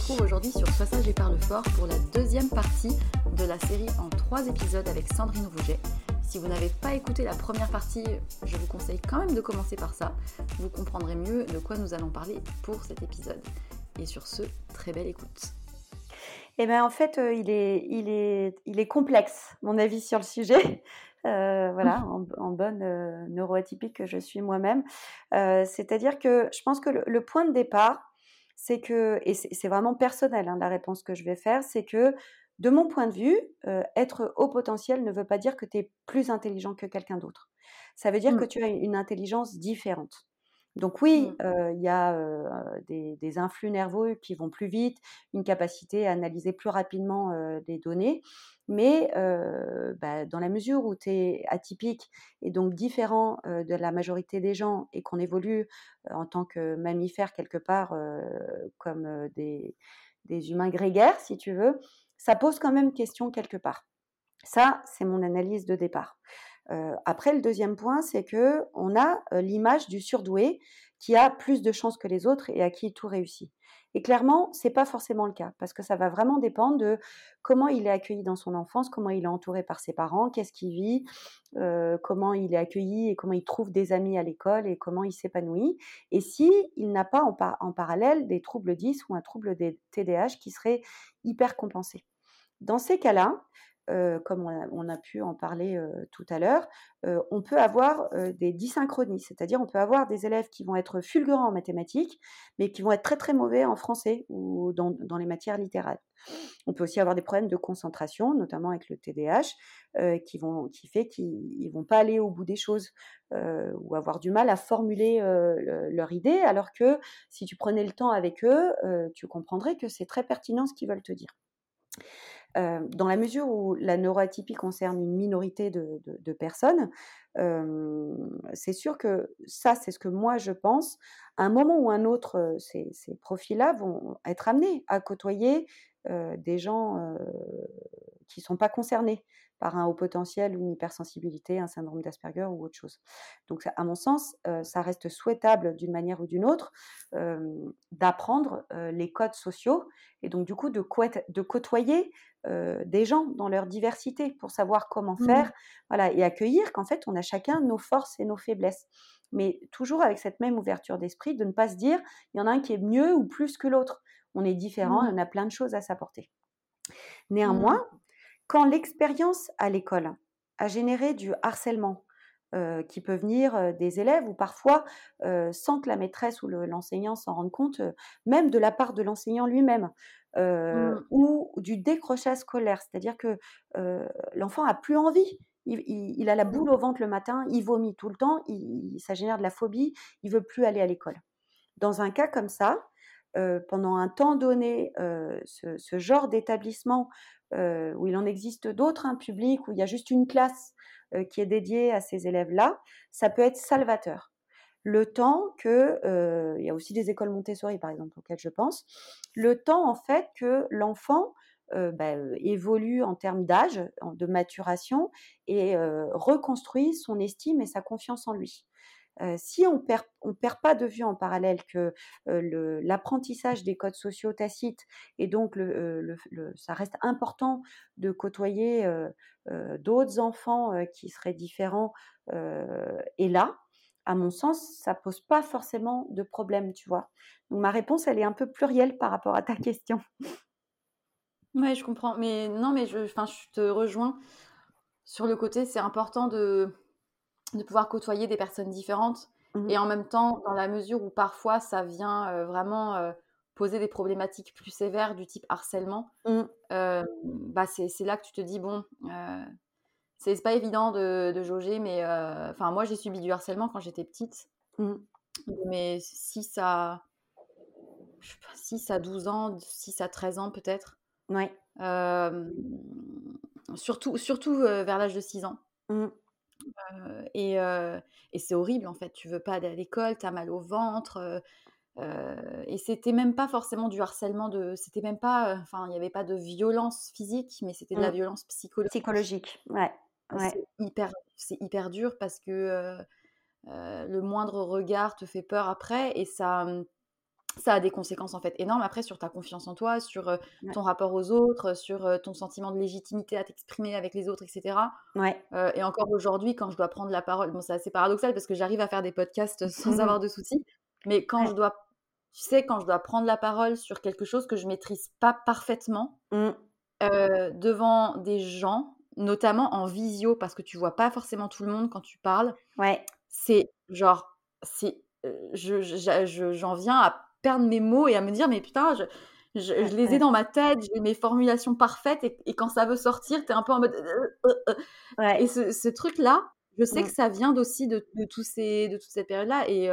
Retrouve aujourd'hui sur Sois sage et parle fort pour la deuxième partie de la série en trois épisodes avec Sandrine Rouget. Si vous n'avez pas écouté la première partie, je vous conseille quand même de commencer par ça. Vous comprendrez mieux de quoi nous allons parler pour cet épisode. Et sur ce, très belle écoute. Eh bien, en fait, euh, il, est, il, est, il est complexe, mon avis sur le sujet. Euh, voilà, en, bonne euh, neuroatypique que je suis moi-même. C'est-à-dire que je pense que le, point de départ, c'est que, et c'est vraiment personnel hein, la réponse que je vais faire, c'est que de mon point de vue, être haut potentiel ne veut pas dire que tu es plus intelligent que quelqu'un d'autre. Ça veut dire que mmh. tu as une intelligence différente. Donc oui, mmh. il y a des, influx nerveux qui vont plus vite, une capacité à analyser plus rapidement des données, mais bah, dans la mesure où tu es atypique et donc différent de la majorité des gens et qu'on évolue en tant que mammifère quelque part comme des, des humains grégaires, si tu veux, ça pose quand même question quelque part. Ça, c'est mon analyse de départ. Euh, après, le deuxième point, c'est que on a euh, l'image du surdoué qui a plus de chances que les autres et à qui tout réussit. Et clairement, c'est pas forcément le cas parce que ça va vraiment dépendre de comment il est accueilli dans son enfance, comment il est entouré par ses parents, qu'est-ce qu'il vit, euh, comment il est accueilli et comment il trouve des amis à l'école et comment il s'épanouit. Et si il n'a pas en, parallèle des troubles 10 ou un trouble des TDAH qui serait hyper compensé. Dans ces cas-là, comme on a, pu en parler tout à l'heure, on peut avoir des dysynchronies, c'est-à-dire on peut avoir des élèves qui vont être fulgurants en mathématiques, mais qui vont être très très mauvais en français ou dans, les matières littérales. On peut aussi avoir des problèmes de concentration, notamment avec le TDAH, qui, vont, qui fait qu'ils vont pas aller au bout des choses ou avoir du mal à formuler leur idée, alors que si tu prenais le temps avec eux, tu comprendrais que c'est très pertinent ce qu'ils veulent te dire dans la mesure où la neuroatypie concerne une minorité de, personnes, c'est sûr que ça, c'est ce que moi je pense. À un moment ou un autre, ces, profils-là vont être amenés à côtoyer des gens qui ne sont pas concernés par un haut potentiel ou une hypersensibilité, un syndrome d'Asperger ou autre chose. Donc, à mon sens, ça reste souhaitable d'une manière ou d'une autre d'apprendre les codes sociaux et donc du coup de, de côtoyer des gens dans leur diversité pour savoir comment mmh. faire, voilà, et accueillir qu'en fait on a chacun nos forces et nos faiblesses. Mais toujours avec cette même ouverture d'esprit, de ne pas se dire il y en a un qui est mieux ou plus que l'autre. On est différent, mmh. on a plein de choses à s'apporter. Néanmoins, mmh. Quand l'expérience à l'école a généré du harcèlement, qui peut venir des élèves ou parfois sans que la maîtresse ou l'enseignant s'en rende compte, même de la part de l'enseignant lui-même. Mmh. ou du décrochage scolaire, c'est-à-dire que l'enfant a plus envie. Il, a la mmh. boule au ventre le matin, il vomit tout le temps, il, ça génère de la phobie, il veut plus aller à l'école. Dans un cas comme ça, pendant un temps donné, ce, genre d'établissement où il en existe d'autres, un public, où il y a juste une classe qui est dédiée à ces élèves-là, ça peut être salvateur le temps que, il y a aussi des écoles Montessori par exemple auxquelles je pense, le temps en fait que l'enfant bah, évolue en termes d'âge, de maturation et reconstruit son estime et sa confiance en lui. Si on perd, on perd pas de vue en parallèle que l'apprentissage des codes sociaux tacites et donc le, ça reste important de côtoyer d'autres enfants qui seraient différents et là, à mon sens, ça pose pas forcément de problème, tu vois? Donc ma réponse, elle est un peu plurielle par rapport à ta question. Ouais, je comprends. Mais non, mais je, je te rejoins sur le côté, c'est important de, de pouvoir côtoyer des personnes différentes Et en même temps, dans la mesure où parfois ça vient vraiment poser des problématiques plus sévères du type harcèlement, bah c'est là que tu te dis, bon, c'est pas évident de, de jauger, mais enfin moi j'ai subi du harcèlement quand j'étais petite. Mais 6 à, 6 à 12 ans, 6 à 13 ans peut-être. Ouais. surtout surtout vers l'âge de 6 ans. Mmh. et, et c'est horrible en fait. Tu veux pas aller à l'école, tu as mal au ventre. et c'était même pas forcément du harcèlement de. C'était même pas. Enfin, il n'y avait pas de violence physique, mais c'était de la mmh. violence psychologique. Psychologique, ouais. ouais. C'est hyper, hyper dur parce que le moindre regard te fait peur après et ça, mmh, ça a des conséquences en fait énormes après sur ta confiance en toi, sur ton rapport aux autres, sur ton sentiment de légitimité à t'exprimer avec les autres, etc. Ouais. et encore aujourd'hui, quand je dois prendre la parole, bon, c'est assez paradoxal parce que j'arrive à faire des podcasts sans avoir de soucis, mais quand je dois, tu sais, quand je dois prendre la parole sur quelque chose que je maîtrise pas parfaitement mmh. devant des gens, notamment en visio, parce que tu vois pas forcément tout le monde quand tu parles. Ouais. C'est genre, c'est, je, j'en viens à perdre mes mots et à me dire, mais putain, je, je, les ai dans ma tête, j'ai mes formulations parfaites et, quand ça veut sortir, tu es un peu en mode. Et ce, truc-là, je sais que mmh. ça vient aussi de, de, tous ces, de toute cette période-là. Et,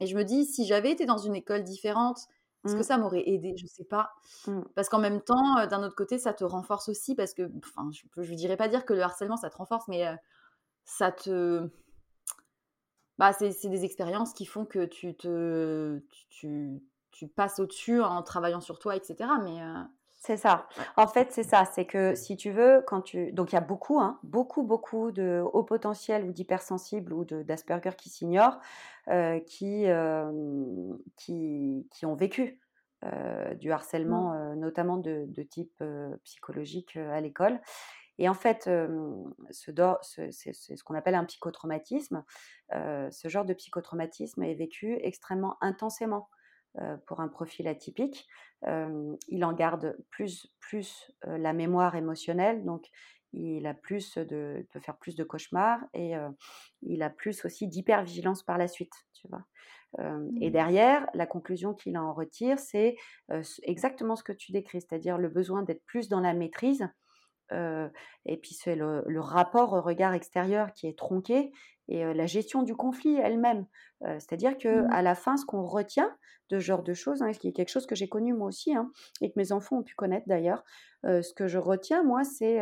et je me dis, si j'avais été dans une école différente, est-ce que mmh. ça m'aurait aidé? Je sais pas. Mmh. Parce qu'en même temps, d'un autre côté, ça te renforce aussi parce que, enfin, je ne dirais pas dire que le harcèlement, ça te renforce, mais ça te bah, c'est des expériences qui font que tu te tu, tu passes au-dessus en travaillant sur toi, etc. Mais euh, c'est ça. En fait, c'est ça. C'est que si tu veux, quand tu donc il y a beaucoup, hein, beaucoup, beaucoup de hauts potentiels ou d'hypersensibles ou d'Asperger qui s'ignorent, euh, qui, euh, qui qui ont vécu du harcèlement, mmh. notamment de, de type psychologique à l'école et en fait, c'est ce, qu'on appelle un psychotraumatisme. ce genre de psychotraumatisme est vécu extrêmement intensément pour un profil atypique. il en garde plus, plus la mémoire émotionnelle, donc il a plus de, peut faire plus de cauchemars et il a plus aussi d'hypervigilance par la suite, tu vois? et mmh. derrière, la conclusion qu'il en retire, c'est exactement ce que tu décris, c'est-à-dire le besoin d'être plus dans la maîtrise et puis c'est le, rapport au regard extérieur qui est tronqué et la gestion du conflit elle-même. C'est-à-dire que mmh. à la fin, ce qu'on retient de ce genre de choses, hein, ce qui est quelque chose que j'ai connu moi aussi hein, et que mes enfants ont pu connaître d'ailleurs, ce que je retiens moi, c'est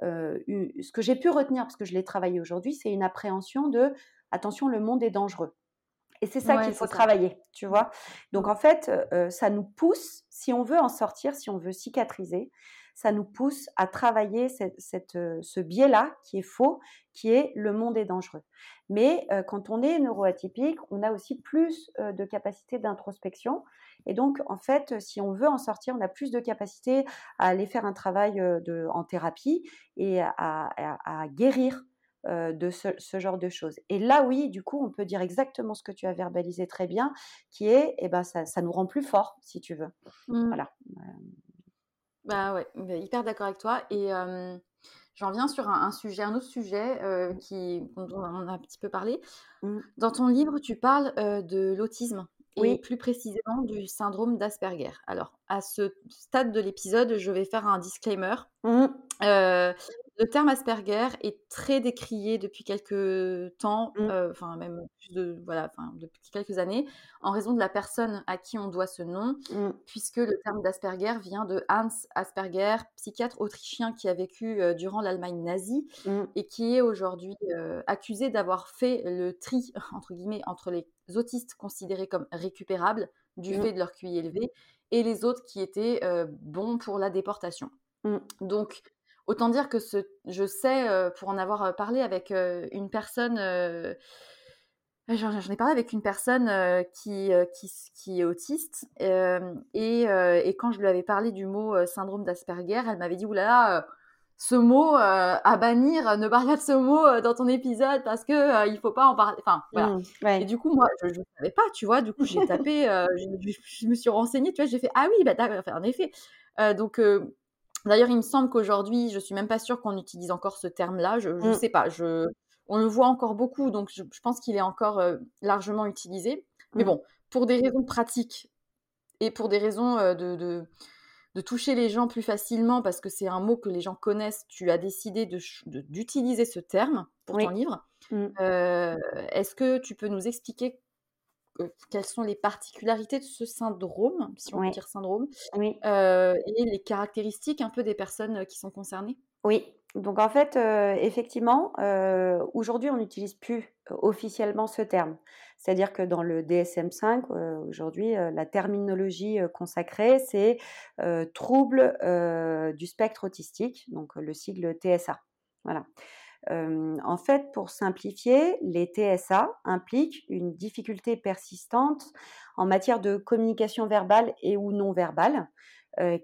ce que j'ai pu retenir parce que je l'ai travaillé aujourd'hui, c'est une appréhension de attention, le monde est dangereux. Et c'est ça qu'il faut travailler, tu vois? Donc en fait, ça nous pousse, si on veut en sortir, si on veut cicatriser, ça nous pousse à travailler cette, euh, ce biais-là qui est faux, qui est le monde est dangereux. Mais euh, quand on est neuroatypique, on a aussi plus euh, de capacité d'introspection. Et donc, en fait, si on veut en sortir, on a plus de capacité à aller faire un travail de, en thérapie et à, guérir de ce, genre de choses. Et là, oui, du coup, on peut dire exactement ce que tu as verbalisé très bien, qui est, eh ben, ça, ça nous rend plus fort, si tu veux. Mmh. Voilà. Bah ouais, bah, hyper d'accord avec toi. Et j'en viens sur un, sujet, un autre sujet qui, dont on a un petit peu parlé. Mmh. Dans ton livre, tu parles de l'autisme et plus précisément du syndrome d'Asperger. Alors, à ce stade de l'épisode, je vais faire un disclaimer. Mmh. Le terme Asperger est très décrié depuis quelques temps, mmh. euh, enfin même plus de voilà, depuis quelques années, en raison de la personne à qui on doit ce nom, mmh. puisque le terme d'Asperger vient de Hans Asperger, psychiatre autrichien qui a vécu euh, durant l'Allemagne nazie et qui est aujourd'hui euh, accusé d'avoir fait le tri entre guillemets entre les autistes considérés comme récupérables du fait de leur QI élevé et les autres qui étaient bons pour la déportation. Donc Autant dire que ce, je sais, pour en avoir parlé avec une personne, j'en ai parlé avec une personne qui, qui, qui, est autiste, et, et, quand je lui avais parlé du mot syndrome d'Asperger, elle m'avait dit, oulala, ce mot à bannir, ne parle pas de ce mot dans ton épisode parce que il faut pas en parler. Enfin, voilà. Mmh, et du coup, moi, je ne savais pas, tu vois. Du coup, j'ai tapé, je, je, me suis renseignée, tu vois. J'ai fait ah oui, bah, en effet. donc D'ailleurs, il me semble qu'aujourd'hui, je suis même pas sûre qu'on utilise encore ce terme-là. Je ne mmh. sais pas. Je on le voit encore beaucoup, donc je, pense qu'il est encore largement utilisé. Mais mmh. bon, pour des raisons pratiques et pour des raisons de, de, toucher les gens plus facilement, parce que c'est un mot que les gens connaissent, tu as décidé d'utiliser ce terme pour ton livre. Mmh. Est-ce que tu peux nous expliquer quelles sont les particularités de ce syndrome, si on peut dire syndrome, et les caractéristiques un peu des personnes qui sont concernées? Oui, donc en fait, effectivement, aujourd'hui, on n'utilise plus officiellement ce terme. C'est-à-dire que dans le DSM5, aujourd'hui, la terminologie consacrée, c'est trouble du spectre autistique, donc le sigle TSA. Voilà en fait, pour simplifier, les TSA impliquent une difficulté persistante en matière de communication verbale et ou non verbale,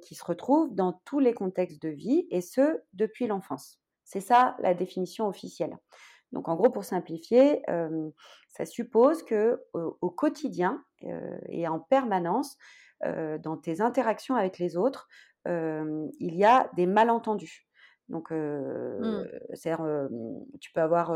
qui se retrouve dans tous les contextes de vie, et ce, depuis l'enfance. C'est ça la définition officielle. Donc en gros, pour simplifier, ça suppose que au quotidien et en permanence, dans tes interactions avec les autres, il y a des malentendus. Donc, mmh. tu peux avoir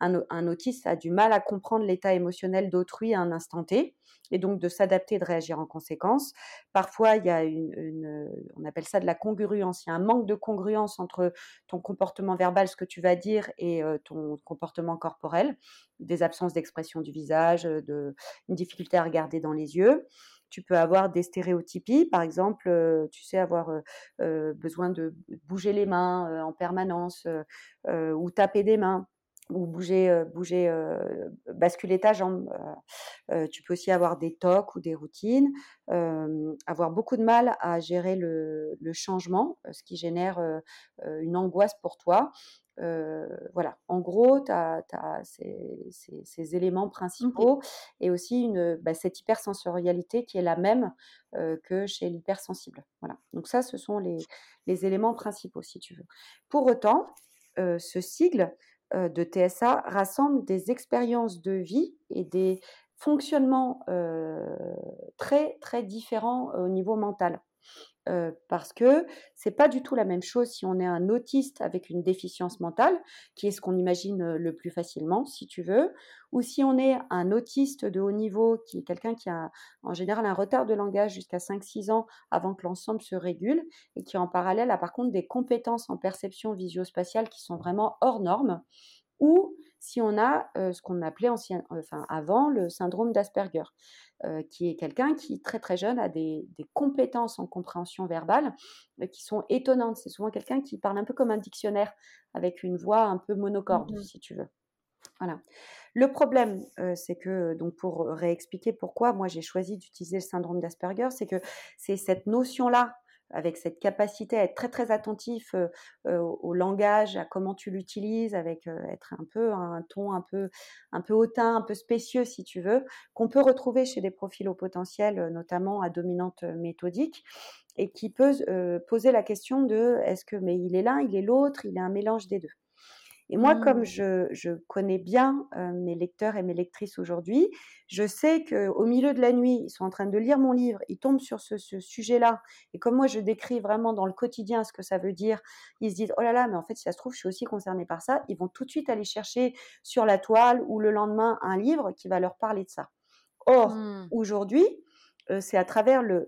un, un, autiste a du mal à comprendre l'état émotionnel d'autrui à un instant T, et donc de s'adapter, de réagir en conséquence. Parfois, il y a une, on appelle ça de la congruence. Il y a un manque de congruence entre ton comportement verbal, ce que tu vas dire, et ton comportement corporel. Des absences d'expression du visage, de, une difficulté à regarder dans les yeux tu peux avoir des stéréotypies, par exemple, tu sais, avoir besoin de bouger les mains en permanence ou taper des mains ou bouger, bouger basculer ta jambe. tu peux aussi avoir des tocs ou des routines, avoir beaucoup de mal à gérer le changement, ce qui génère une angoisse pour toi voilà, en gros, tu as, ces, éléments principaux et aussi une, bah, cette hypersensorialité qui est la même que chez l'hypersensible. Voilà. Donc ça, ce sont les, éléments principaux, si tu veux. Pour autant, ce sigle de TSA rassemble des expériences de vie et des fonctionnements très, très différents au niveau mental parce que c'est pas du tout la même chose si on est un autiste avec une déficience mentale, qui est ce qu'on imagine le plus facilement, si tu veux, ou si on est un autiste de haut niveau, qui est quelqu'un qui a en général un retard de langage jusqu'à 5-6 ans avant que l'ensemble se régule, et qui en parallèle a par contre des compétences en perception visio-spatiale qui sont vraiment hors normes, ou si on a ce qu'on appelait ancien, enfin, avant le syndrome d'Asperger. Euh, qui est quelqu'un qui, très très jeune, a des, compétences en compréhension verbale euh, qui sont étonnantes. C'est souvent quelqu'un qui parle un peu comme un dictionnaire, avec une voix un peu monocorde, mmh si tu veux. Voilà. Le problème, euh, c'est que, donc pour réexpliquer pourquoi moi j'ai choisi d'utiliser le syndrome d'Asperger, c'est que c'est cette notion-là avec cette capacité à être très très attentif au, langage, à comment tu l'utilises, avec être un peu un ton un peu un peu hautain, un peu spécieux si tu veux, qu'on peut retrouver chez des profils au potentiel, notamment à dominante méthodique, et qui peut poser la question de est-ce que mais il est l'un, il est l'autre, il est un mélange des deux. Et moi, comme mmh. je, connais bien mes lecteurs et mes lectrices aujourd'hui, je sais qu'au milieu de la nuit, ils sont en train de lire mon livre, ils tombent sur ce, sujet-là. Et comme moi, je décris vraiment dans le quotidien ce que ça veut dire, ils se disent, oh là là, mais en fait, si ça se trouve, je suis aussi concernée par ça. Ils vont tout de suite aller chercher sur la toile ou le lendemain un livre qui va leur parler de ça. Or, mmh. aujourd'hui, c'est à travers le,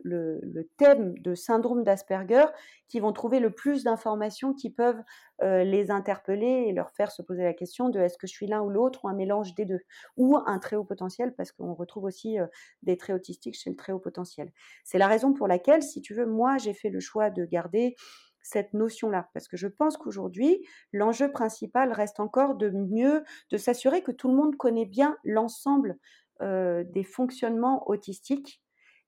thème de syndrome d'Asperger qu'ils vont trouver le plus d'informations qui peuvent les interpeller et leur faire se poser la question de est-ce que je suis l'un ou l'autre ou un mélange des deux ou un très haut potentiel parce qu'on retrouve aussi des traits autistiques chez le très haut potentiel. C'est la raison pour laquelle, si tu veux, moi j'ai fait le choix de garder cette notion-là, parce que je pense qu'aujourd'hui, l'enjeu principal reste encore de mieux, de s'assurer que tout le monde connaît bien l'ensemble des fonctionnements autistiques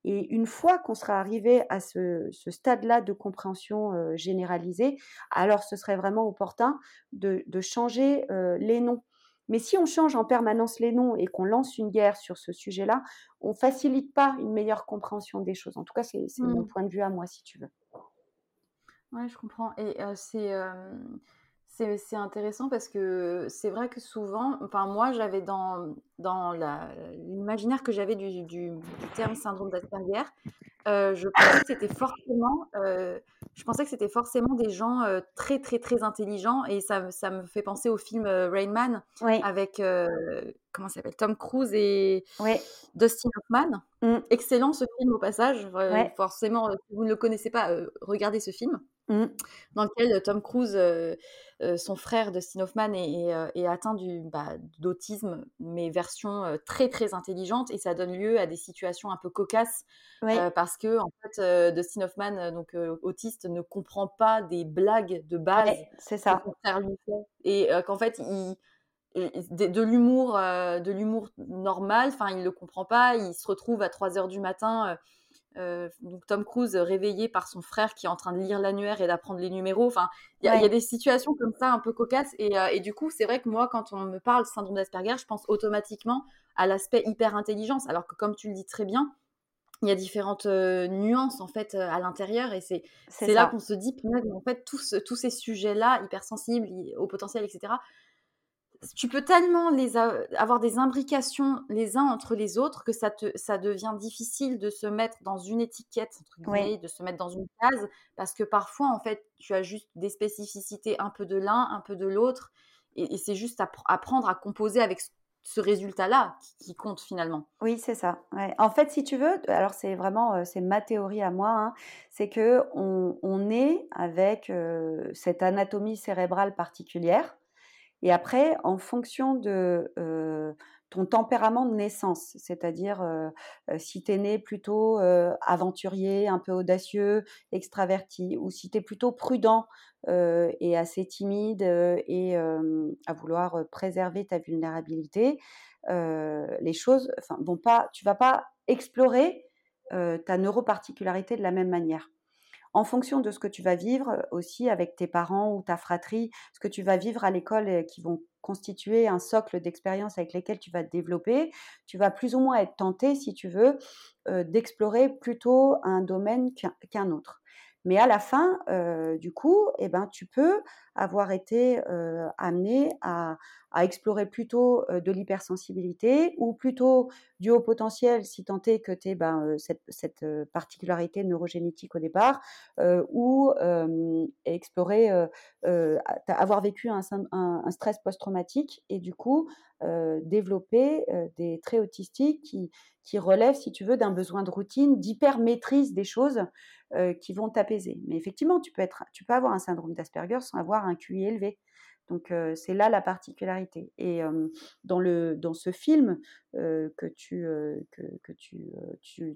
et une fois qu'on sera arrivé à ce, stade-là de compréhension généralisée, alors ce serait vraiment opportun de, changer les noms. Mais si on change en permanence les noms et qu'on lance une guerre sur ce sujet-là, on facilite pas une meilleure compréhension des choses. En tout cas, c'est mon mmh. point de vue à moi, si tu veux. Oui, je comprends. Et c'est c'est intéressant parce que c'est vrai que souvent, enfin moi j'avais dans, dans l'imaginaire que j'avais du, du, terme syndrome d'Asperger, je pensais que c'était forcément, je pensais que c'était forcément des gens très très très intelligents et ça, ça me fait penser au film Rain Man avec comment s'appelle Tom Cruise et Dustin Hoffman. Mmh. Excellent ce film au passage. Forcément, si vous ne le connaissez pas, regardez ce film. Mmh. Dans lequel Tom Cruise, son frère Dustin Hoffman, est, atteint bah, d'autisme, mais version très très intelligente, et ça donne lieu à des situations un peu cocasses parce que en fait, Dustin Hoffman, donc autiste, ne comprend pas des blagues de base c'est ça. et qu'en fait il de, l'humour de l'humour normal enfin il le comprend pas il se retrouve à 3 heures du matin euh, donc Tom Cruise réveillé par son frère qui est en train de lire l'annuaire et d'apprendre les numéros. Enfin, il y, a des situations comme ça un peu cocasses. Euh, et, du coup, c'est vrai que moi, quand on me parle syndrome d'Asperger, je pense automatiquement à l'aspect hyper intelligence. Alors que comme tu le dis très bien, il y a différentes euh, nuances en fait à l'intérieur et c'est là qu'on se dit en fait tous, tous ces sujets là hypersensibles au potentiel etc tu peux tellement les avoir des imbrications les uns entre les autres que ça, te, ça devient difficile de se mettre dans une étiquette, de se mettre dans une case, parce que parfois, en fait, tu as juste des spécificités un peu de l'un, un peu de l'autre, et, c'est juste apprendre à composer avec ce résultat-là qui, compte finalement. Oui, c'est ça. En fait, si tu veux, alors c'est vraiment euh, c'est ma théorie à moi, hein, c'est que on, on, est avec euh, cette anatomie cérébrale particulière et après, en fonction de ton tempérament de naissance, c'est-à-dire si tu es né plutôt aventurier, un peu audacieux, extraverti, ou si tu es plutôt prudent et assez timide et à vouloir préserver ta vulnérabilité, les choses, vont pas, tu vas pas explorer ta neuroparticularité de la même manière en fonction de ce que tu vas vivre euh, aussi avec tes parents ou ta fratrie, ce que tu vas vivre à l'école euh, qui vont constituer un socle d'expériences avec lesquelles tu vas te développer, tu vas plus ou moins être tenté, si tu veux, euh, d'explorer plutôt un domaine qu'un autre. Mais à la fin, du coup, eh ben, tu peux avoir été amené à, explorer plutôt de l'hypersensibilité ou plutôt du haut potentiel si tant est que tu aies ben, cette, particularité neurogénétique au départ, ou explorer, avoir vécu un, stress post-traumatique et du coup développer des traits autistiques qui, qui relèvent, si tu veux, d'un besoin de routine, d'hyper-maîtrise des choses qui vont t'apaiser. Mais effectivement, tu peux, être, tu peux avoir un syndrome d'Asperger sans avoir un QI élevé. Donc c'est là la particularité. Et dans, le, dans ce film que, tu, que, tu,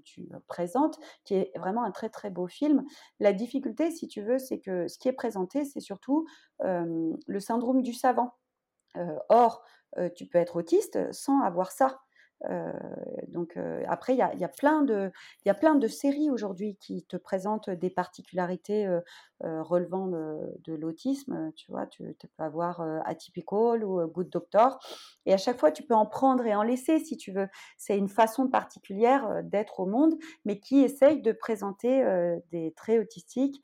tu, présentes, qui est vraiment un très très beau film, la difficulté, si tu veux, c'est que ce qui est présenté, c'est surtout le syndrome du savant. or, tu peux être autiste sans avoir ça donc après, il y a, y, a plein de, y a plein de séries aujourd'hui qui te présentent des particularités relevant de, l'autisme. Tu vois, tu, peux avoir Atypical ou Good Doctor. Et à chaque fois, tu peux en prendre et en laisser si tu veux. C'est une façon particulière d'être au monde, mais qui essaye de présenter des traits autistiques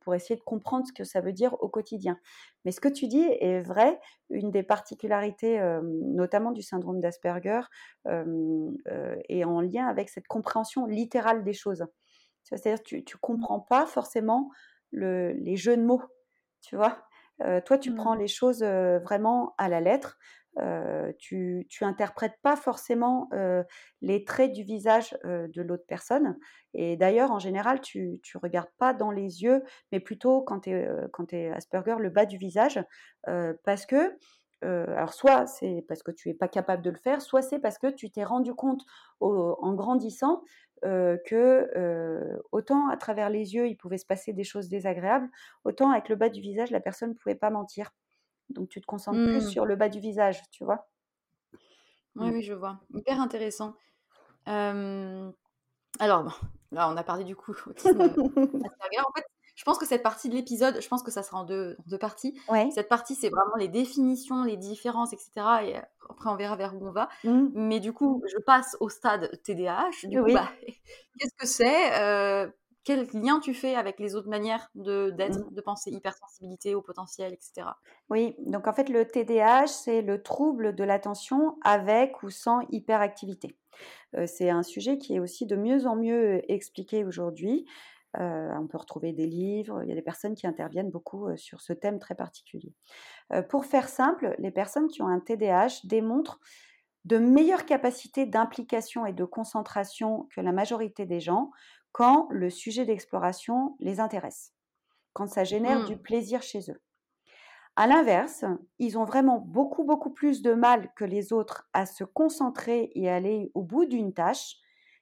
pour essayer de comprendre ce que ça veut dire au quotidien. Mais ce que tu dis est vrai. Une des particularités, notamment du syndrome d'Asperger, est en lien avec cette compréhension littérale des choses. C'est-à-dire que tu ne comprends pas forcément les jeux de mots, tu vois? toi, tu prends mmh. les choses vraiment à la lettre tu, tu interprètes pas forcément les traits du visage de l'autre personne. Et d'ailleurs, en général, tu, tu regardes pas dans les yeux, mais plutôt quand tu es, Asperger, le bas du visage, parce que alors soit c'est parce que tu es pas capable de le faire, soit c'est parce que tu t'es rendu compte en grandissant que autant à travers les yeux il pouvait se passer des choses désagréables, autant avec le bas du visage la personne ne pouvait pas mentir. Donc tu te concentres plus mmh. sur le bas du visage, tu vois? Oui, mmh. oui, je vois. Hyper intéressant. Alors, là, on a parlé du coup autisme En fait, je pense que cette partie de l'épisode, je pense que ça sera en deux, deux parties. Cette partie, c'est vraiment les définitions, les différences, etc. Et après, on verra vers où on va. Mmh. Mais du coup, je passe au stade TDAH. Du coup, bah, qu'est-ce que c'est quel lien tu fais avec les autres manières de d'être, mmh. de penser hypersensibilité au potentiel, etc. Oui, donc en fait le TDAH, c'est le trouble de l'attention avec ou sans hyperactivité. Euh, c'est un sujet qui est aussi de mieux en mieux expliqué aujourd'hui. Euh, on peut retrouver des livres, il y a des personnes qui interviennent beaucoup euh, sur ce thème très particulier. pour faire simple, les personnes qui ont un TDAH démontrent de meilleures capacités d'implication et de concentration que la majorité des gens quand le sujet d'exploration les intéresse, quand ça génère du mmh. plaisir chez eux. À l'inverse, ils ont vraiment beaucoup, beaucoup plus de mal que les autres à se concentrer et aller au bout d'une tâche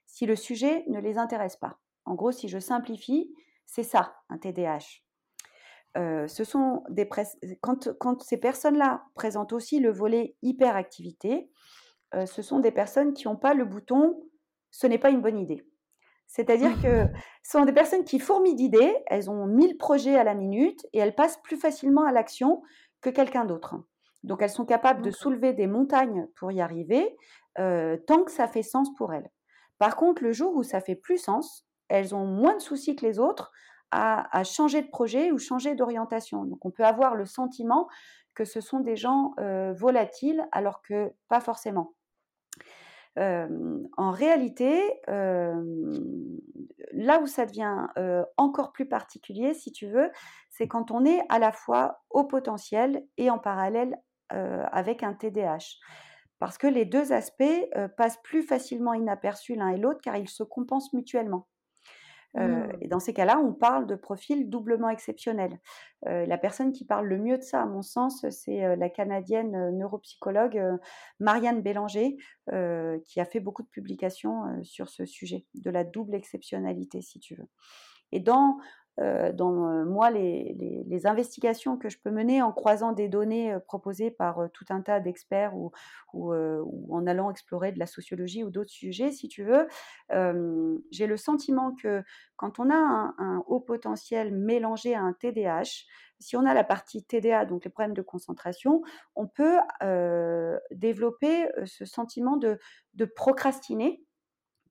si le sujet ne les intéresse pas. En gros, si je simplifie, c'est ça, un TDAH. Euh, ce sont des quand, quand, ces personnes-là présentent aussi le volet hyperactivité, euh, ce sont des personnes qui n'ont pas le bouton ce n'est pas une bonne idée. C'est-à-dire que ce sont des personnes qui fourmillent d'idées, elles ont 1000 projets à la minute et elles passent plus facilement à l'action que quelqu'un d'autre. Donc elles sont capables de soulever des montagnes pour y arriver, euh, tant que ça fait sens pour elles. Par contre, le jour où ça fait plus sens, elles ont moins de soucis que les autres à, changer de projet ou changer d'orientation. Donc on peut avoir le sentiment que ce sont des gens euh, volatiles alors que pas forcément en réalité, là où ça devient encore plus particulier, si tu veux, c'est quand on est à la fois au potentiel et en parallèle avec un TDAH. Parce que les deux aspects passent plus facilement inaperçus l'un et l'autre car ils se compensent mutuellement. Euh, mmh. et dans ces cas-là, on parle de profil doublement exceptionnel. Euh, la personne qui parle le mieux de ça, à mon sens, c'est euh, la canadienne neuropsychologue Marianne Bélanger, qui a fait beaucoup de publications sur ce sujet, de la double exceptionnalité, si tu veux. Et dans euh, dans euh, moi les, investigations que je peux mener en croisant des données euh, proposées par tout un tas d'experts ou, en allant explorer de la sociologie ou d'autres sujets, si tu veux, j'ai le sentiment que quand on a un, haut potentiel mélangé à un TDAH, si on a la partie TDA, donc les problèmes de concentration, on peut développer ce sentiment de procrastiner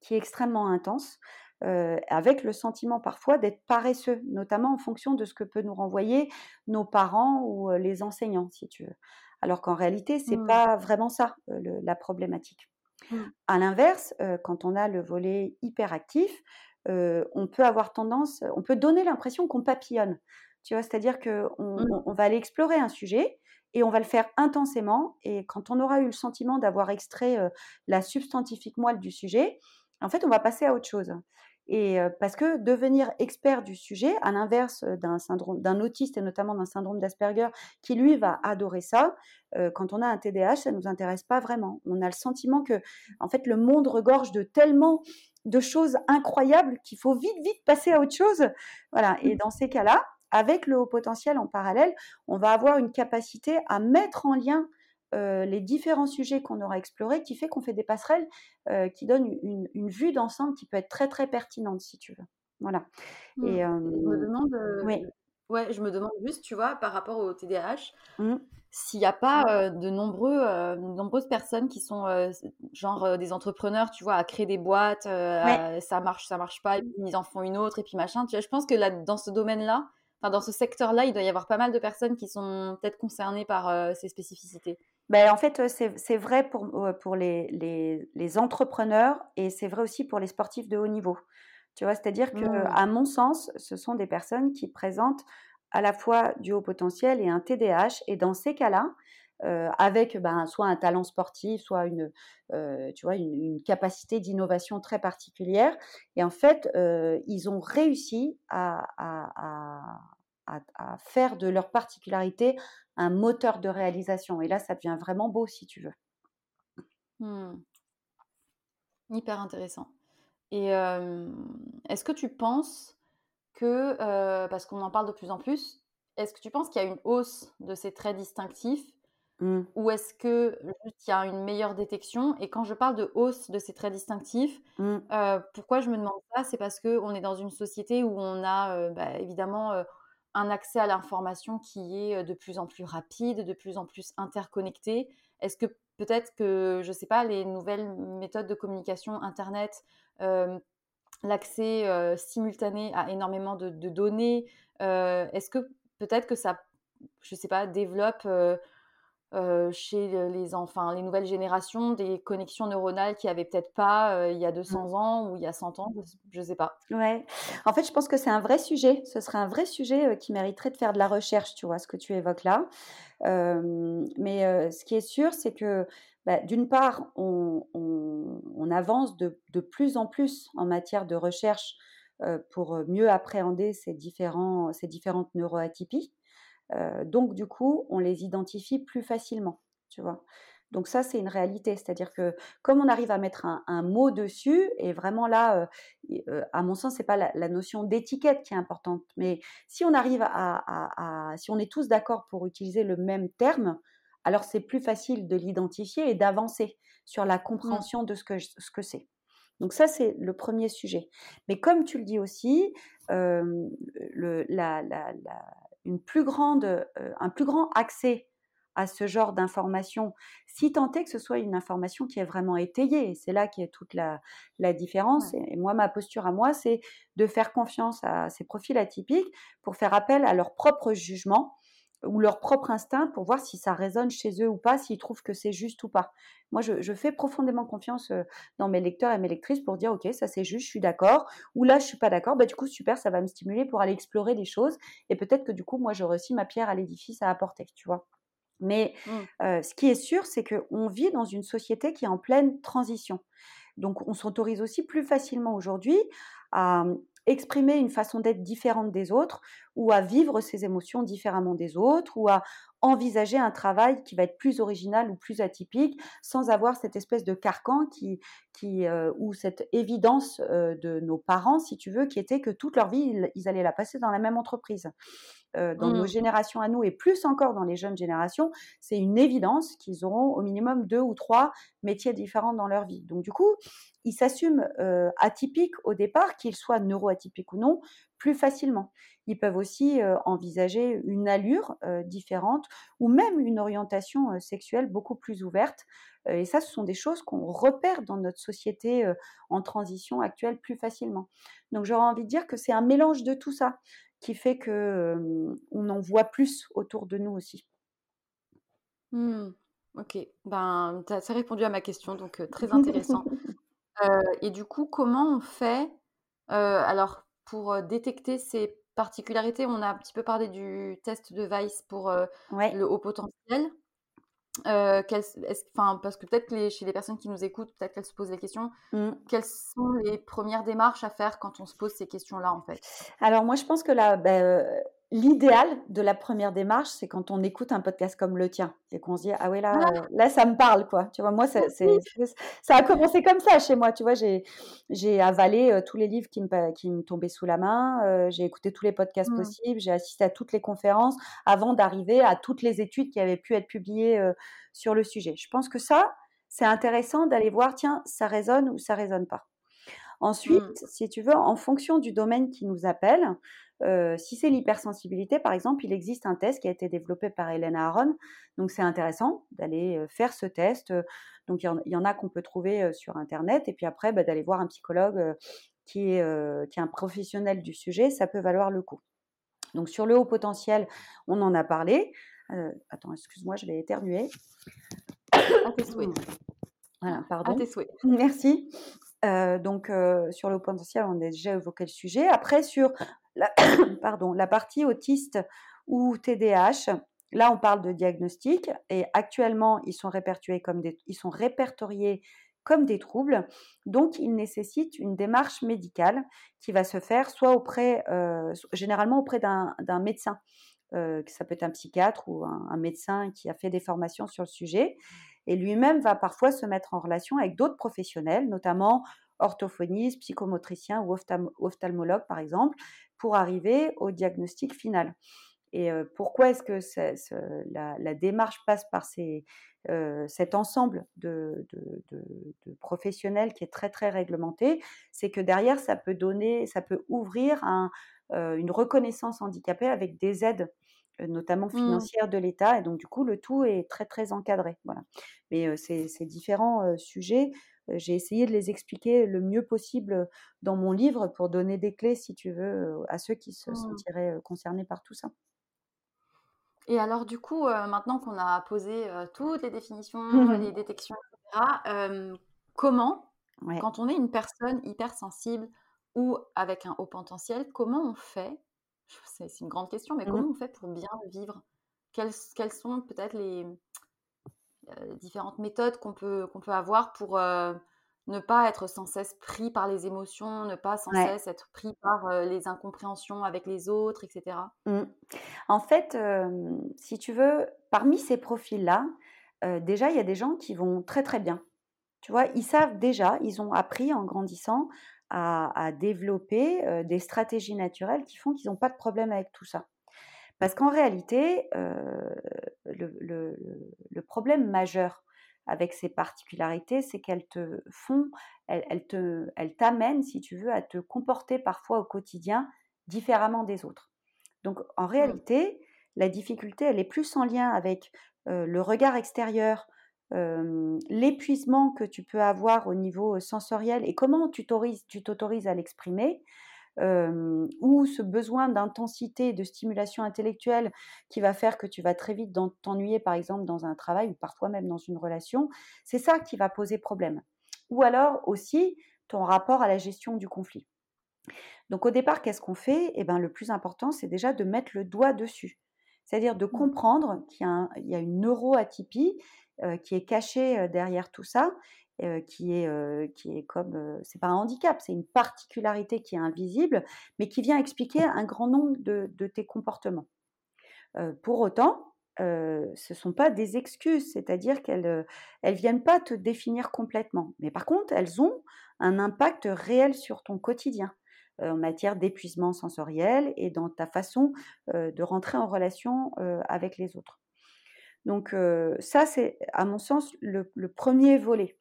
qui est extrêmement intense. Euh, avec le sentiment parfois d'être paresseux, notamment en fonction de ce que peut nous renvoyer nos parents ou euh, les enseignants, si tu veux. Alors qu'en réalité, c'est n'est mmh. pas vraiment ça euh, la problématique. Mmh. À l'inverse, quand on a le volet hyperactif, on peut avoir tendance, on peut donner l'impression qu'on papillonne. Tu vois, c'est-à-dire qu'on mmh. on va aller explorer un sujet et on va le faire intensément. Et quand on aura eu le sentiment d'avoir extrait la substantifique moelle du sujet, en fait, on va passer à autre chose. Et parce que devenir expert du sujet, à l'inverse d'un syndrome, d'un autiste et notamment d'un syndrome d'Asperger, qui lui va adorer ça, quand on a un TDAH, ça nous intéresse pas vraiment. On a le sentiment que, en fait, le monde regorge de tellement de choses incroyables qu'il faut vite, vite passer à autre chose. Voilà. Et mmh. dans ces cas-là, avec le haut potentiel en parallèle, on va avoir une capacité à mettre en lien euh, les différents sujets qu'on aura explorés qui fait qu'on fait des passerelles euh, qui donnent une, vue d'ensemble qui peut être très très pertinente si tu veux. Voilà. Mmh. Et, je me demande. Ouais, je me demande juste, tu vois, par rapport au TDAH, mmh. s'il n'y a pas de nombreux, nombreuses personnes qui sont genre des entrepreneurs, tu vois, à créer des boîtes, ça marche, ça marche pas, et puis ils en font une autre, et puis machin. Tu vois, je pense que là, dans ce domaine-là, enfin, dans ce secteur-là, il doit y avoir pas mal de personnes qui sont peut-être concernées par ces spécificités. Ben, en fait, c'est vrai pour, pour les, les, les entrepreneurs et c'est vrai aussi pour les sportifs de haut niveau. Tu vois, c'est-à-dire que, mmh. à mon sens, ce sont des personnes qui présentent à la fois du haut potentiel et un TDAH. Et dans ces cas-là, avec ben, soit un talent sportif, soit une, tu vois, une, capacité d'innovation très particulière. Et en fait, ils ont réussi à, à, à, à, faire de leur particularité un moteur de réalisation. Et là, ça devient vraiment beau, si tu veux. Mmh. Hyper intéressant. Et est-ce que tu penses que, parce qu'on en parle de plus en plus, est-ce que tu penses qu'il y a une hausse de ces traits distinctifs mmh. ou est-ce que il y a une meilleure détection? Et quand je parle de hausse de ces traits distinctifs, mmh. pourquoi je me demande ça? C'est parce qu'on est dans une société où on a bah, évidemment un accès à l'information qui est de plus en plus rapide, de plus en plus interconnecté Est-ce que peut-être que, je ne sais pas, les nouvelles méthodes de communication, Internet, l'accès simultané à énormément de, données. Est-ce que peut-être que ça, je sais pas, développe chez les enfants, les nouvelles générations, des connexions neuronales qui avaient peut-être pas il y a 200 mmh. ans ou il y a 100 ans, je ne sais pas. Ouais. En fait, je pense que c'est un vrai sujet. Ce serait un vrai sujet qui mériterait de faire de la recherche, tu vois, ce que tu évoques là. mais ce qui est sûr, c'est que bah, d'une part, on, avance de, plus en plus en matière de recherche pour mieux appréhender ces, différents, ces différentes neuroatypies. Donc, du coup, on les identifie plus facilement, tu vois. Donc ça, c'est une réalité. C'est-à-dire que comme on arrive à mettre un, mot dessus, et vraiment là, à mon sens, c'est pas la, notion d'étiquette qui est importante, mais si on arrive à, à si on est tous d'accord pour utiliser le même terme, alors c'est plus facile de l'identifier et d'avancer sur la mmh. compréhension de ce que, ce que c'est. Donc ça, c'est le premier sujet. Mais comme tu le dis aussi, le, la, une plus grande, un plus grand accès à ce genre d'information, si tant est que ce soit une information qui est vraiment étayée. C'est là qui est toute la, la différence. Et moi, ma posture à moi, c'est de faire confiance à ces profils atypiques pour faire appel à leur propre jugement ou leur propre instinct pour voir si ça résonne chez eux ou pas, s'ils trouvent que c'est juste ou pas. Moi, je, fais profondément confiance dans mes lecteurs et mes lectrices pour dire, OK, ça c'est juste, je suis d'accord, ou là, je suis pas d'accord, bah, du coup, super, ça va me stimuler pour aller explorer des choses, et peut-être que du coup, moi, j'aurai aussi ma pierre à l'édifice à apporter, tu vois. Mais mmh. ce qui est sûr, c'est qu'on vit dans une société qui est en pleine transition. Donc, on s'autorise aussi plus facilement aujourd'hui à exprimer une façon d'être différente des autres ou à vivre ses émotions différemment des autres ou à envisager un travail qui va être plus original ou plus atypique sans avoir cette espèce de carcan qui, qui euh, ou cette évidence euh, de nos parents, si tu veux, qui était que toute leur vie, ils, allaient la passer dans la même entreprise. Euh, dans nos mmh. générations à nous et plus encore dans les jeunes générations, c'est une évidence qu'ils auront au minimum deux ou trois métiers différents dans leur vie. Donc du coup, ils s'assument atypiques au départ, qu'ils soient neuroatypiques ou non, plus facilement. Ils peuvent aussi envisager une allure différente ou même une orientation sexuelle beaucoup plus ouverte. et ça, ce sont des choses qu'on repère dans notre société en transition actuelle plus facilement. Donc j'aurais envie de dire que c'est un mélange de tout ça qui fait que on en voit plus autour de nous aussi. Mmh. Ok, ben, tu as, répondu à ma question, donc très intéressant. et du coup, comment on fait alors pour enfin ces particularités, on a un petit peu parlé du test de Weiss pour le haut potentiel. Parce que peut-être chez les personnes qui nous écoutent, peut-être qu'elles se posent la question, mmh. quelles sont les premières démarches à faire quand on se pose ces questions-là en fait? Alors moi je pense que là, ben, l'idéal de la première démarche, c'est quand on écoute un podcast comme le tien et qu'on se dit ah ouais là ah. là ça me parle quoi. Tu vois moi ça, ça a commencé comme ça chez moi. Tu vois j'ai j'ai avalé euh, tous les livres qui me qui me tombaient sous la main. Euh, j'ai écouté tous les podcasts mmh. possibles. J'ai assisté à toutes les conférences avant d'arriver à toutes les études qui avaient pu être publiées euh, sur le sujet. Je pense que ça c'est intéressant d'aller voir tiens ça résonne ou ça résonne pas. Ensuite, mmh. si tu veux, en fonction du domaine qui nous appelle, si c'est l'hypersensibilité, par exemple, il existe un test qui a été développé par Hélène Aron. Donc, c'est intéressant d'aller faire ce test. Donc, il y, en a qu'on peut trouver sur Internet. Et puis après, bah, d'aller voir un psychologue qui, est, qui est un professionnel du sujet. Ça peut valoir le coup. Donc, sur le haut potentiel, on en a parlé. attends, excuse-moi, je vais éternuer. À tes souhaits. Voilà, pardon. À tes souhaits. Merci. donc, sur le haut potentiel, on a déjà évoqué le sujet. Après, sur la, pardon, la partie autiste ou TDAH, là on parle de diagnostic et actuellement ils sont répertoriés comme des, troubles, donc ils nécessitent une démarche médicale qui va se faire soit auprès, euh, généralement auprès d'un médecin, euh, ça peut être un psychiatre ou un, médecin qui a fait des formations sur le sujet, et lui-même va parfois se mettre en relation avec d'autres professionnels, notamment orthophonistes, psychomotriciens ou ophtalmologues par exemple, pour arriver au diagnostic final. Et pourquoi est-ce que la, démarche passe par ces, cet ensemble de, professionnels qui est très très réglementé? C'est que derrière, ça peut donner, ça peut ouvrir une reconnaissance handicapée avec des aides notamment mmh. financières de l'État. Et donc, du coup, le tout est très, très encadré. Voilà. Mais ces, différents sujets j'ai essayé de les expliquer le mieux possible dans mon livre pour donner des clés, si tu veux, à ceux qui se mmh. sentiraient concernés par tout ça. Et alors, du coup, maintenant qu'on a posé toutes les définitions, les détections, etc., comment, quand on est une personne hypersensible ou avec un haut potentiel, comment on fait? C'est une grande question, mais mmh comment on fait pour bien vivre? Quelles, quelles, sont peut-être les, différentes méthodes qu'on peut, qu'on peut avoir pour ne pas être sans cesse pris par les émotions, ne pas sans cesse être pris par les incompréhensions avec les autres, etc. Mmh. En fait, si tu veux, parmi ces profils-là, déjà, il y a des gens qui vont très très bien. Tu vois, ils savent déjà, ils ont appris en grandissant à, développer des stratégies naturelles qui font qu'ils n'ont pas de problème avec tout ça. Parce qu'en réalité, le, le, problème majeur avec ces particularités, c'est qu'elles te font, elles, te, elles t'amènent, si tu veux, à te comporter parfois au quotidien différemment des autres. Donc, en mmh. réalité, la difficulté, elle est plus en lien avec le regard extérieur, l'épuisement que tu peux avoir au niveau sensoriel et comment tu t'autorises à l'exprimer, ou ce besoin d'intensité, de stimulation intellectuelle qui va faire que tu vas très vite t'ennuyer, par exemple, dans un travail ou parfois même dans une relation, c'est ça qui va poser problème. Ou alors aussi ton rapport à la gestion du conflit. Donc au départ, qu'est-ce qu'on fait? Eh ben, le plus important, c'est déjà de mettre le doigt dessus. C'est-à-dire de mmh. comprendre qu'il y, y, a une neuroatypie qui est cachée derrière tout ça qui est qui est comme c'est pas un handicap, c'est une particularité qui est invisible, mais qui vient expliquer un grand nombre de, de tes comportements. pour autant, ce ne sont pas des excuses, c'est-à-dire qu'elles elles viennent pas te définir complètement, mais par contre elles ont un impact réel sur ton quotidien en matière d'épuisement sensoriel et dans ta façon de rentrer en relation avec les autres. Donc ça, c'est à mon sens le premier volet.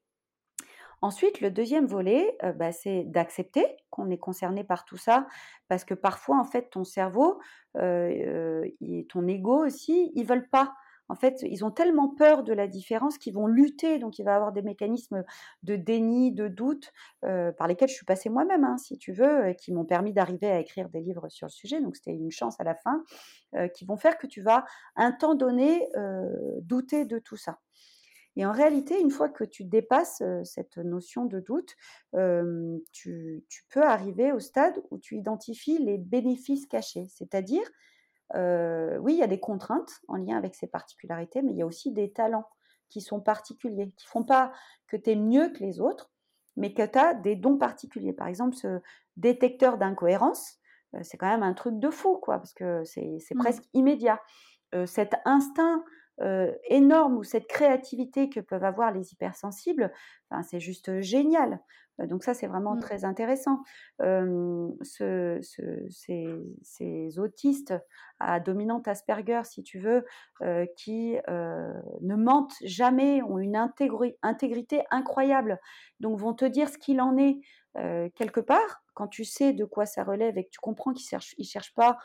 Ensuite, le deuxième volet, bah, c'est d'accepter qu'on est concerné par tout ça, parce que parfois, en fait, ton cerveau et ton ego aussi, ils veulent pas. En fait, ils ont tellement peur de la différence qu'ils vont lutter. Donc, il va y avoir des mécanismes de déni, de doute, par lesquels je suis passée moi-même, hein, si tu veux, qui m'ont permis d'arriver à écrire des livres sur le sujet. Donc, c'était une chance à la fin, qui vont faire que tu vas, un temps donné, douter de tout ça. Et en réalité, une fois que tu dépasses cette notion de doute, tu, peux arriver au stade où tu identifies les bénéfices cachés. C'est-à-dire, oui, il y a des contraintes en lien avec ces particularités, mais il y a aussi des talents qui sont particuliers, qui font pas que tu es mieux que les autres, mais que tu as des dons particuliers. Par exemple, ce détecteur d'incohérence, c'est quand même un truc de fou, quoi, parce que c'est mmh. presque immédiat. cet instinct énorme ou cette créativité que peuvent avoir les hypersensibles, c'est juste génial. Donc ça, c'est vraiment mmh. très intéressant. ces, autistes à dominante Asperger, si tu veux, qui ne mentent jamais, ont une intégrité incroyable, donc vont te dire ce qu'il en est quelque part, quand tu sais de quoi ça relève et que tu comprends qu'ils ne cherchent pas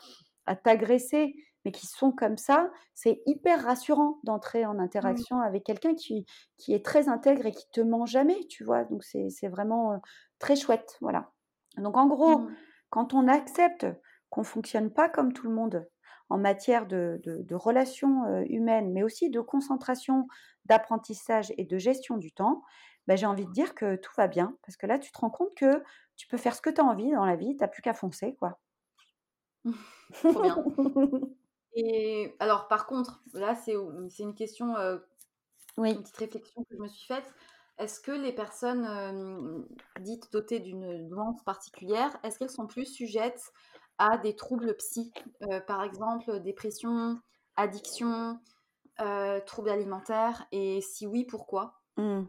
à t'agresser, mais qui sont comme ça, c'est hyper rassurant d'entrer en mmh. interaction avec quelqu'un qui, qui est très intègre et qui te ment jamais, tu vois. Donc c'est vraiment très chouette, voilà. Donc en gros, mmh. quand on accepte qu'on fonctionne pas comme tout le monde en matière de, de, relations humaines, mais aussi de concentration, d'apprentissage et de gestion du temps, ben, j'ai envie de dire que tout va bien, parce que là, tu te rends compte que tu peux faire ce que tu as envie dans la vie, tu n'as plus qu'à foncer, quoi. Trop bien. Et alors, par contre, là, c'est une question, une petite réflexion que je me suis faite. Est-ce que les personnes dites dotées d'une nuance particulière, est-ce qu'elles sont plus sujettes à des troubles psy Par exemple, dépression, addiction, troubles alimentaires? Et si oui, pourquoi? Mmh.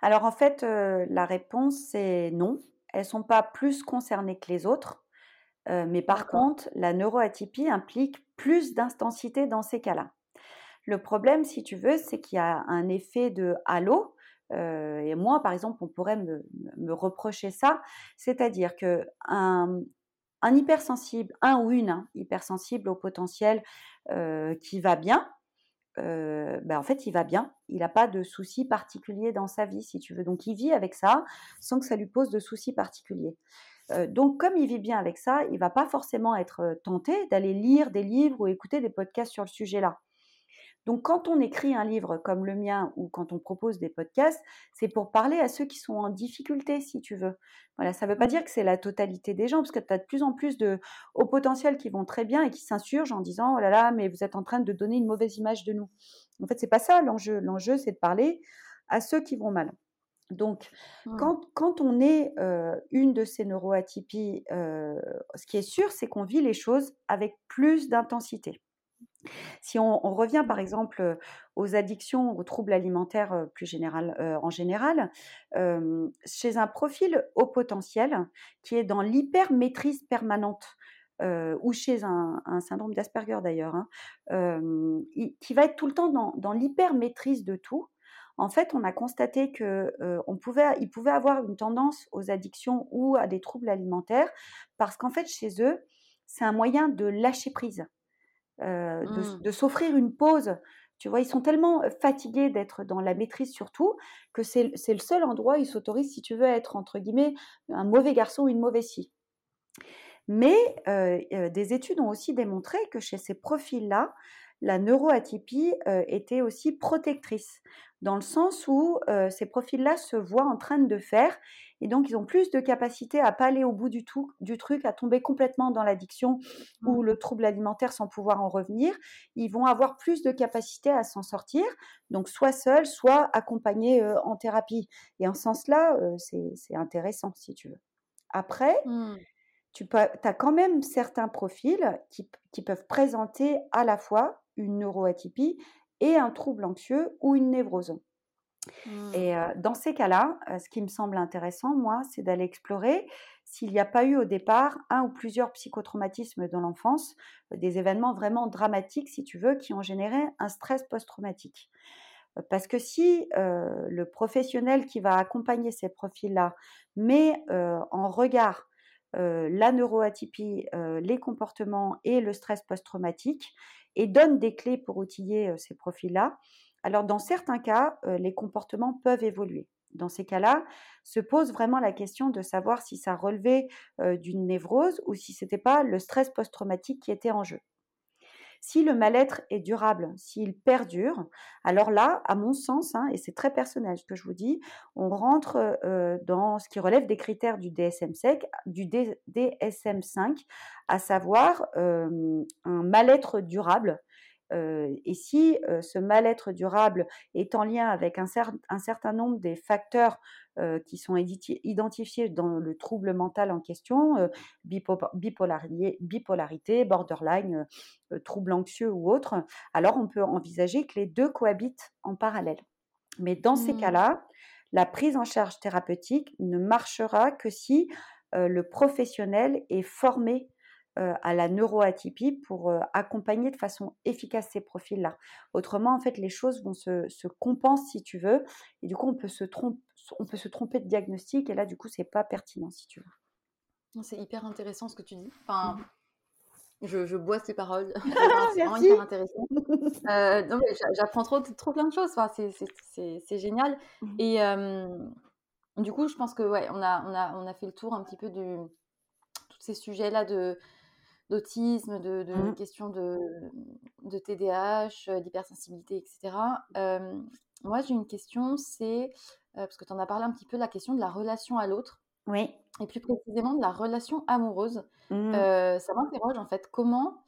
Alors en fait, la réponse c'est non. Elles sont pas plus concernées que les autres. mais par contre, la neuroatypie implique plus d'intensité dans ces cas-là. Le problème, si tu veux, c'est qu'il y a un effet de halo. Euh, et moi, par exemple, on pourrait me, reprocher ça, c'est-à-dire que un, hypersensible, un ou une hein, hypersensible au potentiel euh, qui va bien, ben, en fait, il va bien. Il n'a pas de soucis particuliers dans sa vie, si tu veux. Donc, il vit avec ça sans que ça lui pose de soucis particuliers. Donc, comme il vit bien avec ça, il va pas forcément être tenté d'aller lire des livres ou écouter des podcasts sur le sujet-là. Donc, quand on écrit un livre comme le mien ou quand on propose des podcasts, c'est pour parler à ceux qui sont en difficulté, si tu veux. Voilà, ça ne veut pas dire que c'est la totalité des gens, parce que tu as de plus en plus de hauts potentiels qui vont très bien et qui s'insurgent en disant Oh là là, mais vous êtes en train de donner une mauvaise image de nous. En fait, c'est pas ça l'enjeu. L'enjeu, c'est de parler à ceux qui vont mal. Donc, mmh. quand, on est une de ces neuroatypies, ce qui est sûr, c'est qu'on vit les choses avec plus d'intensité. Si on, revient par exemple aux addictions, aux troubles alimentaires plus général, en général, chez un profil haut potentiel qui est dans l'hyper-maîtrise permanente, ou chez un, syndrome d'Asperger d'ailleurs, hein, qui va être tout le temps dans, dans l'hyper-maîtrise de tout, en fait, on a constaté qu'il pouvait, pouvait avoir une tendance aux addictions ou à des troubles alimentaires parce qu'en fait, chez eux, c'est un moyen de lâcher prise. Euh, mmh. de, s'offrir une pause. Tu vois, ils sont tellement fatigués d'être dans la maîtrise surtout que c'est le seul endroit où ils s'autorisent, si tu veux, à être entre guillemets un mauvais garçon ou une mauvaise fille. Mais des études ont aussi démontré que chez ces profils-là, la neuroatypie était aussi protectrice, dans le sens où ces profils-là se voient en train de faire et donc, ils ont plus de capacité à pas aller au bout du, tout, du truc, à tomber complètement dans l'addiction ou mmh. le trouble alimentaire sans pouvoir en revenir. Ils vont avoir plus de capacité à s'en sortir, donc soit seuls, soit accompagnés en thérapie. Et en ce sens-là, c'est intéressant, si tu veux. Après, mmh. tu as quand même certains profils qui, qui peuvent présenter à la fois une neuroatypie et un trouble anxieux ou une névrose. Mmh. Et dans ces cas-là, ce qui me semble intéressant, moi, c'est d'aller explorer s'il n'y a pas eu au départ un ou plusieurs psychotraumatismes dans l'enfance, des événements vraiment dramatiques, si tu veux, qui ont généré un stress post-traumatique. Parce que si le professionnel qui va accompagner ces profils-là met en regard la neuroatypie, les comportements et le stress post-traumatique, et donne des clés pour outiller ces profils-là, alors dans certains cas, les comportements peuvent évoluer. Dans ces cas-là, se pose vraiment la question de savoir si ça relevait d'une névrose ou si ce n'était pas le stress post-traumatique qui était en jeu. Si le mal-être est durable, s'il perdure, alors là, à mon sens, hein, et c'est très personnel ce que je vous dis, on rentre dans ce qui relève des critères du DSM-5, du DSM-5 à savoir un mal-être durable et si ce mal-être durable est en lien avec un, certain nombre des facteurs qui sont identifiés dans le trouble mental en question, bipolarité, borderline, trouble anxieux ou autre, alors on peut envisager que les deux cohabitent en parallèle. Mais dans ces mmh. cas-là, la prise en charge thérapeutique ne marchera que si le professionnel est formé à la neuroatypie pour euh, accompagner de façon efficace ces profils-là. Autrement, en fait, les choses vont se, se compensent si tu veux, et du coup, on peut se, tromper, on peut se tromper de diagnostic, et là, du coup, c'est pas pertinent si tu veux. C'est hyper intéressant ce que tu dis. Enfin, mmh. je, je, bois tes paroles. c'est vraiment hyper intéressant. euh, J'apprends trop, trop plein de choses. Enfin, c'est génial. Mmh. Et du coup, je pense que ouais, on a, on, a, on a fait le tour un petit peu de tous ces sujets-là de d'autisme, de, mmh. questions de, de TDAH, euh, d'hypersensibilité, etc. moi, j'ai une question, c'est, euh, parce que tu en as parlé un petit peu, la question de la relation à l'autre. Oui. Et plus précisément de la relation amoureuse. Mmh. Euh, ça m'interroge, en fait, comment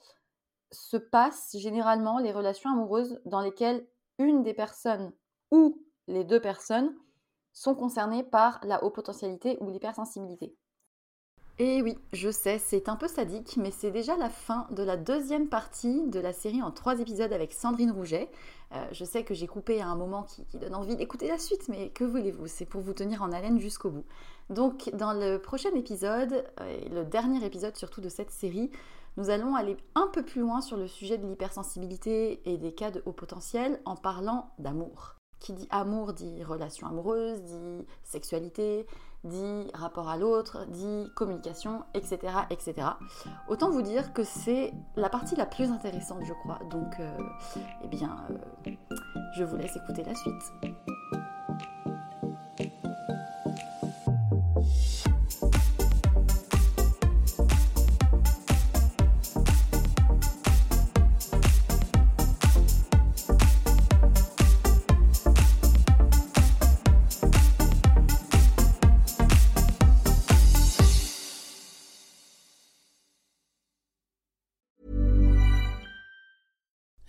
se passent généralement les relations amoureuses dans lesquelles une des personnes ou les deux personnes sont concernées par la haute potentialité ou l'hypersensibilité? Et oui, je sais, c'est un peu sadique, mais c'est déjà la fin de la deuxième partie de la série en trois épisodes avec Sandrine Rouget. Euh, je sais que j'ai coupé à un moment qui, donne envie d'écouter la suite, mais que voulez-vous, c'est pour vous tenir en haleine jusqu'au bout. Donc dans le prochain épisode, euh, le dernier épisode surtout de cette série, nous allons aller un peu plus loin sur le sujet de l'hypersensibilité et des cas de haut potentiel en parlant d'amour. Qui dit amour dit relation amoureuse, dit sexualité, dit rapport à l'autre, dit communication, etc., etc. Autant vous dire que c'est la partie la plus intéressante, je crois. Donc, eh bien, je vous laisse écouter la suite.